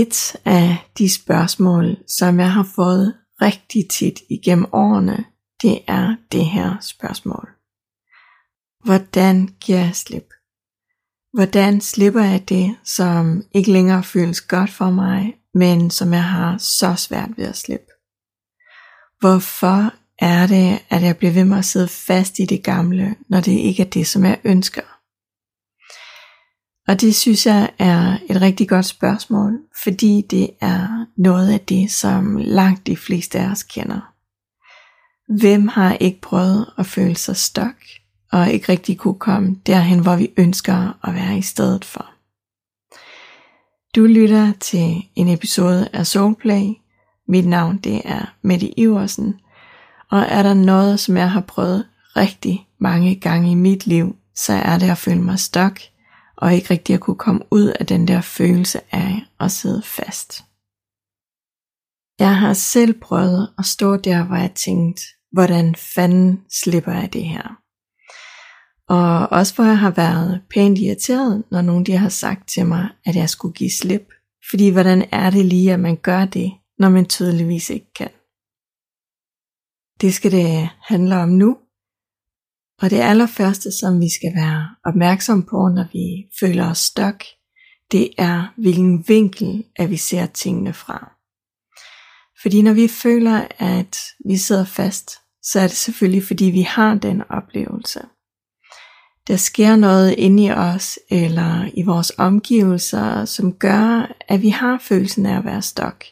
Et af de spørgsmål, som jeg har fået rigtig tit igennem årene, det er det her spørgsmål. Hvordan giver jeg slip? Hvordan slipper jeg det, som ikke længere føles godt for mig, men som jeg har så svært ved at slippe? Hvorfor er det, at jeg bliver ved med at sidde fast i det gamle, når det ikke er det, som jeg ønsker? Og det synes jeg er et rigtig godt spørgsmål, fordi det er noget af det, som langt de fleste af os kender. Hvem har ikke prøvet at føle sig stok, og ikke rigtig kunne komme derhen, hvor vi ønsker at være i stedet for? Du lytter til en episode af Soulplay. Mit navn det er Mette Iversen, og er der noget, som jeg har prøvet rigtig mange gange i mit liv, så er det at føle mig stok – og ikke rigtig at kunne komme ud af den der følelse af at sidde fast. Jeg har selv prøvet at stå der, hvor jeg tænkte, hvordan fanden slipper jeg det her? Og også hvor jeg har været pænt irriteret, når nogen de har sagt til mig, at jeg skulle give slip. Fordi hvordan er det lige, at man gør det, når man tydeligvis ikke kan? Det skal det handle om nu, og det allerførste, som vi skal være opmærksom på, når vi føler os stok, det er, hvilken vinkel, at vi ser tingene fra. Fordi når vi føler, at vi sidder fast, så er det selvfølgelig, fordi vi har den oplevelse. Der sker noget inde i os eller i vores omgivelser, som gør, at vi har følelsen af at være stok.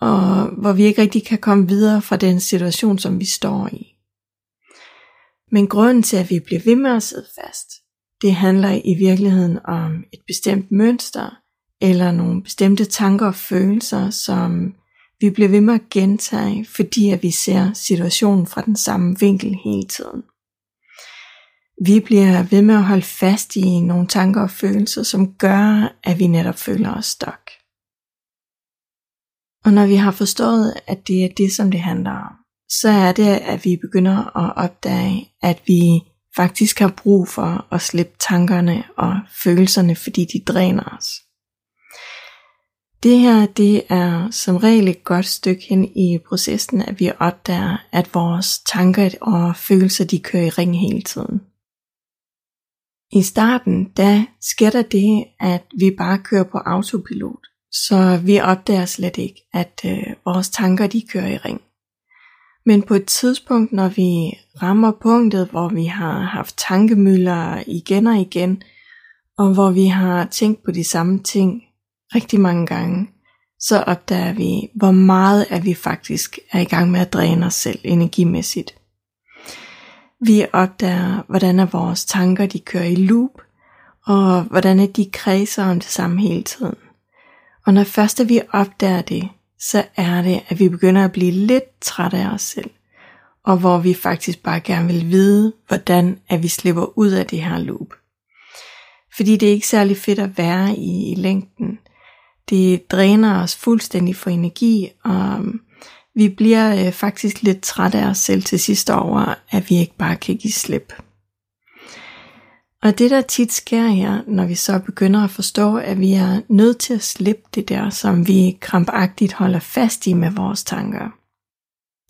Og hvor vi ikke rigtig kan komme videre fra den situation, som vi står i. Men grunden til, at vi bliver ved med at sidde fast, det handler i virkeligheden om et bestemt mønster, eller nogle bestemte tanker og følelser, som vi bliver ved med at gentage, fordi at vi ser situationen fra den samme vinkel hele tiden. Vi bliver ved med at holde fast i nogle tanker og følelser, som gør, at vi netop føler os stok. Og når vi har forstået, at det er det, som det handler om, så er det, at vi begynder at opdage, at vi faktisk har brug for at slippe tankerne og følelserne, fordi de dræner os. Det her, det er som regel et godt stykke hen i processen, at vi opdager, at vores tanker og følelser, de kører i ring hele tiden. I starten, der sker der det, at vi bare kører på autopilot, så vi opdager slet ikke, at øh, vores tanker, de kører i ring. Men på et tidspunkt, når vi rammer punktet, hvor vi har haft tankemøller igen og igen, og hvor vi har tænkt på de samme ting rigtig mange gange, så opdager vi, hvor meget at vi faktisk er i gang med at dræne os selv energimæssigt. Vi opdager, hvordan er vores tanker de kører i loop, og hvordan er de kredser om det samme hele tiden. Og når først vi opdager det, så er det, at vi begynder at blive lidt trætte af os selv. Og hvor vi faktisk bare gerne vil vide, hvordan at vi slipper ud af det her loop. Fordi det er ikke særlig fedt at være i, i længden. Det dræner os fuldstændig for energi, og um, vi bliver øh, faktisk lidt trætte af os selv til sidst over, at vi ikke bare kan give slip. Og det der tit sker her, når vi så begynder at forstå, at vi er nødt til at slippe det der, som vi krampagtigt holder fast i med vores tanker,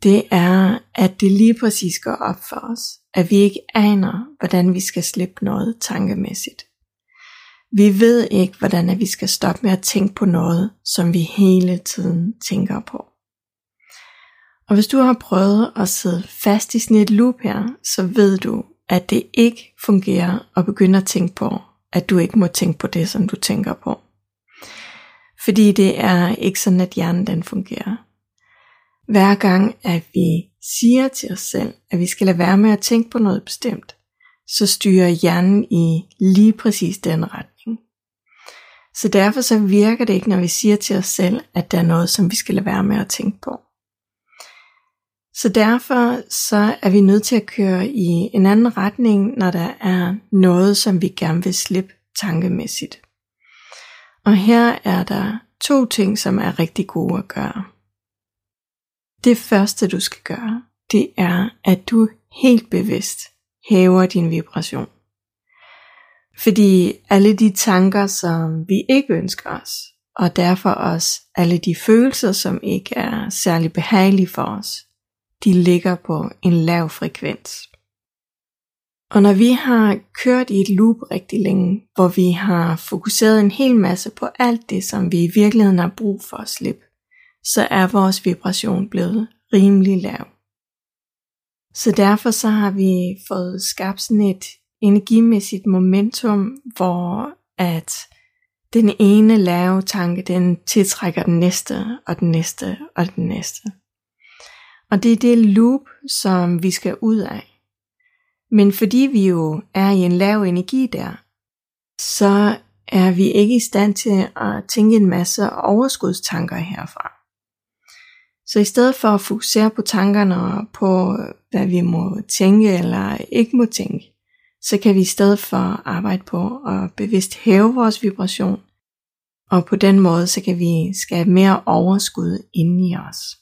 det er, at det lige præcis går op for os, at vi ikke aner, hvordan vi skal slippe noget tankemæssigt. Vi ved ikke, hvordan vi skal stoppe med at tænke på noget, som vi hele tiden tænker på. Og hvis du har prøvet at sidde fast i sådan et loop her, så ved du, at det ikke fungerer at begynde at tænke på, at du ikke må tænke på det, som du tænker på. Fordi det er ikke sådan, at hjernen den fungerer. Hver gang, at vi siger til os selv, at vi skal lade være med at tænke på noget bestemt, så styrer hjernen i lige præcis den retning. Så derfor så virker det ikke, når vi siger til os selv, at der er noget, som vi skal lade være med at tænke på. Så derfor så er vi nødt til at køre i en anden retning, når der er noget, som vi gerne vil slippe tankemæssigt. Og her er der to ting, som er rigtig gode at gøre. Det første du skal gøre, det er, at du helt bevidst hæver din vibration. Fordi alle de tanker, som vi ikke ønsker os, og derfor også alle de følelser, som ikke er særlig behagelige for os, de ligger på en lav frekvens. Og når vi har kørt i et loop rigtig længe, hvor vi har fokuseret en hel masse på alt det, som vi i virkeligheden har brug for at slippe, så er vores vibration blevet rimelig lav. Så derfor så har vi fået skabt sådan et energimæssigt momentum, hvor at den ene lave tanke, den tiltrækker den næste, og den næste, og den næste. Og det er det loop, som vi skal ud af. Men fordi vi jo er i en lav energi der, så er vi ikke i stand til at tænke en masse overskudstanker herfra. Så i stedet for at fokusere på tankerne og på, hvad vi må tænke eller ikke må tænke, så kan vi i stedet for arbejde på at bevidst hæve vores vibration, og på den måde så kan vi skabe mere overskud inde i os.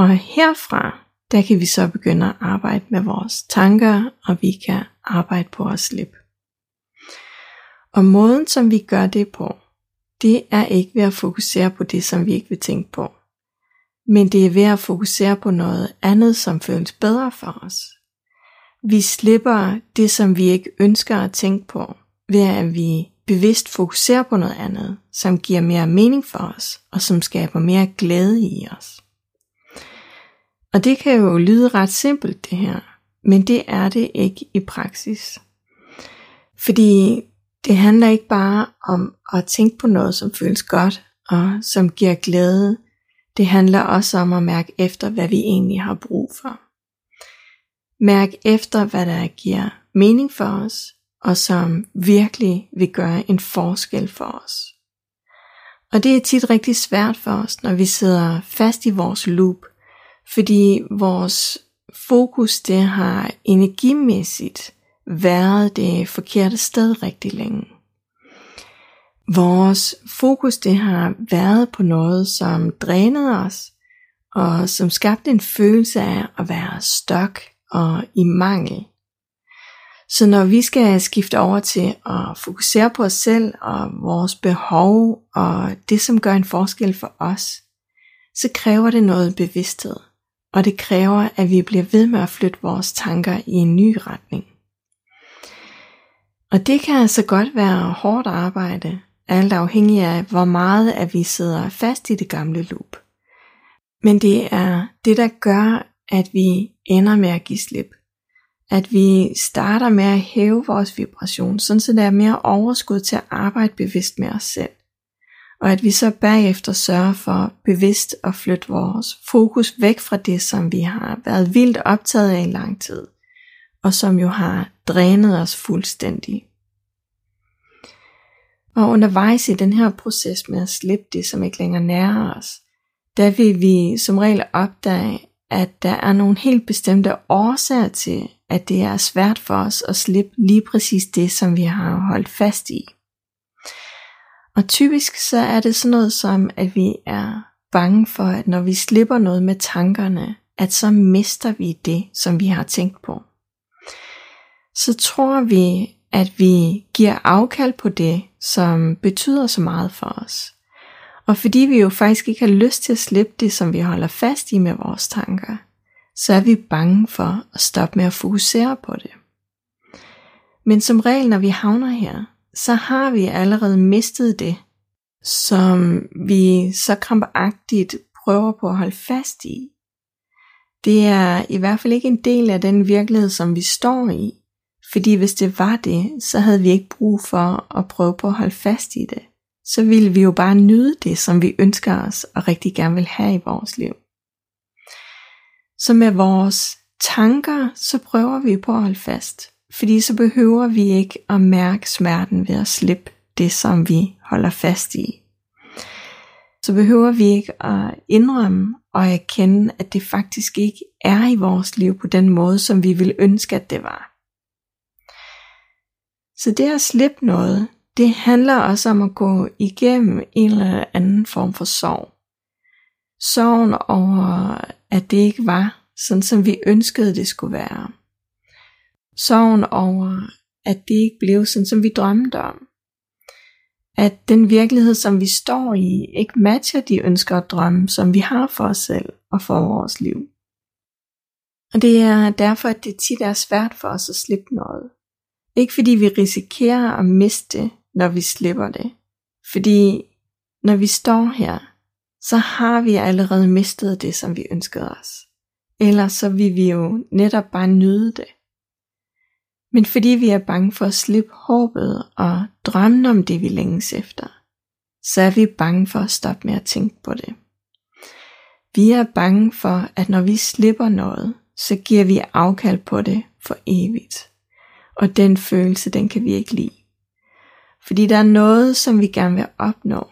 Og herfra, der kan vi så begynde at arbejde med vores tanker, og vi kan arbejde på at slippe. Og måden som vi gør det på, det er ikke ved at fokusere på det, som vi ikke vil tænke på. Men det er ved at fokusere på noget andet, som føles bedre for os. Vi slipper det, som vi ikke ønsker at tænke på, ved at vi bevidst fokuserer på noget andet, som giver mere mening for os, og som skaber mere glæde i os. Og det kan jo lyde ret simpelt det her, men det er det ikke i praksis. Fordi det handler ikke bare om at tænke på noget, som føles godt og som giver glæde. Det handler også om at mærke efter, hvad vi egentlig har brug for. Mærk efter, hvad der giver mening for os, og som virkelig vil gøre en forskel for os. Og det er tit rigtig svært for os, når vi sidder fast i vores loop, fordi vores fokus det har energimæssigt været det forkerte sted rigtig længe. Vores fokus det har været på noget, som drænede os, og som skabte en følelse af at være stok og i mangel. Så når vi skal skifte over til at fokusere på os selv og vores behov og det, som gør en forskel for os, så kræver det noget bevidsthed. Og det kræver, at vi bliver ved med at flytte vores tanker i en ny retning. Og det kan altså godt være hårdt arbejde, alt afhængig af, hvor meget at vi sidder fast i det gamle loop. Men det er det, der gør, at vi ender med at give slip. At vi starter med at hæve vores vibration, sådan så der er mere overskud til at arbejde bevidst med os selv. Og at vi så bagefter sørger for bevidst at flytte vores fokus væk fra det, som vi har været vildt optaget af i lang tid, og som jo har drænet os fuldstændig. Og undervejs i den her proces med at slippe det, som ikke længere nærer os, der vil vi som regel opdage, at der er nogle helt bestemte årsager til, at det er svært for os at slippe lige præcis det, som vi har holdt fast i. Og typisk så er det sådan noget som, at vi er bange for, at når vi slipper noget med tankerne, at så mister vi det, som vi har tænkt på. Så tror vi, at vi giver afkald på det, som betyder så meget for os. Og fordi vi jo faktisk ikke har lyst til at slippe det, som vi holder fast i med vores tanker, så er vi bange for at stoppe med at fokusere på det. Men som regel, når vi havner her, så har vi allerede mistet det, som vi så krampagtigt prøver på at holde fast i. Det er i hvert fald ikke en del af den virkelighed, som vi står i, fordi hvis det var det, så havde vi ikke brug for at prøve på at holde fast i det. Så ville vi jo bare nyde det, som vi ønsker os og rigtig gerne vil have i vores liv. Så med vores tanker, så prøver vi på at holde fast. Fordi så behøver vi ikke at mærke smerten ved at slippe det, som vi holder fast i. Så behøver vi ikke at indrømme og erkende, at det faktisk ikke er i vores liv på den måde, som vi ville ønske, at det var. Så det at slippe noget, det handler også om at gå igennem en eller anden form for sorg. Sorgen over, at det ikke var sådan, som vi ønskede, det skulle være. Sorgen over, at det ikke blev sådan, som vi drømte om. at den virkelighed, som vi står i, ikke matcher de ønsker og drømme, som vi har for os selv og for vores liv. Og det er derfor, at det tit er svært for os at slippe noget. Ikke fordi vi risikerer at miste det, når vi slipper det. Fordi når vi står her, så har vi allerede mistet det, som vi ønskede os. Eller så vil vi jo netop bare nyde det. Men fordi vi er bange for at slippe håbet og drømme om det, vi længes efter, så er vi bange for at stoppe med at tænke på det. Vi er bange for, at når vi slipper noget, så giver vi afkald på det for evigt. Og den følelse, den kan vi ikke lide. Fordi der er noget, som vi gerne vil opnå.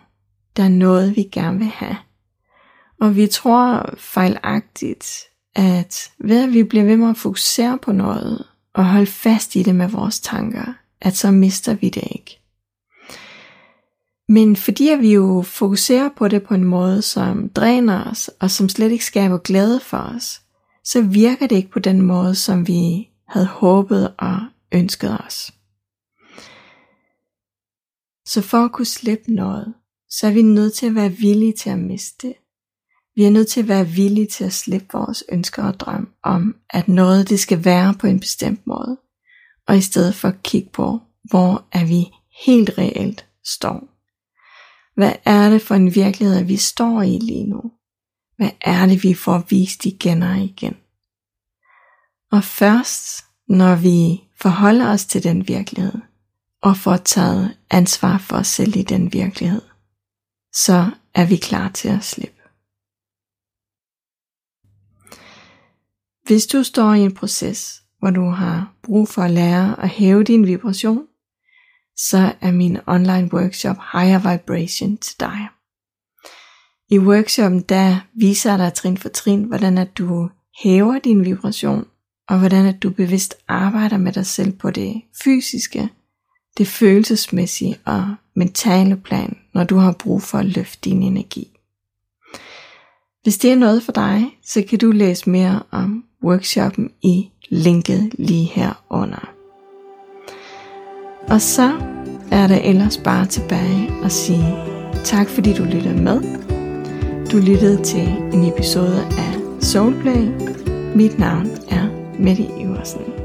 Der er noget, vi gerne vil have. Og vi tror fejlagtigt, at ved at vi bliver ved med at fokusere på noget, og holde fast i det med vores tanker, at så mister vi det ikke. Men fordi vi jo fokuserer på det på en måde, som dræner os, og som slet ikke skaber glæde for os, så virker det ikke på den måde, som vi havde håbet og ønsket os. Så for at kunne slippe noget, så er vi nødt til at være villige til at miste det. Vi er nødt til at være villige til at slippe vores ønsker og drøm om, at noget det skal være på en bestemt måde, og i stedet for at kigge på, hvor er vi helt reelt står. Hvad er det for en virkelighed, vi står i lige nu? Hvad er det, vi får vist igen og igen? Og først, når vi forholder os til den virkelighed, og får taget ansvar for os selv i den virkelighed, så er vi klar til at slippe. Hvis du står i en proces, hvor du har brug for at lære at hæve din vibration, så er min online workshop Higher Vibration til dig. I workshoppen der viser jeg dig trin for trin, hvordan at du hæver din vibration, og hvordan at du bevidst arbejder med dig selv på det fysiske, det følelsesmæssige og mentale plan, når du har brug for at løfte din energi. Hvis det er noget for dig, så kan du læse mere om workshoppen i linket lige her under. Og så er der ellers bare tilbage at sige tak fordi du lyttede med. Du lyttede til en episode af Soulplay. Mit navn er Mette Iversen.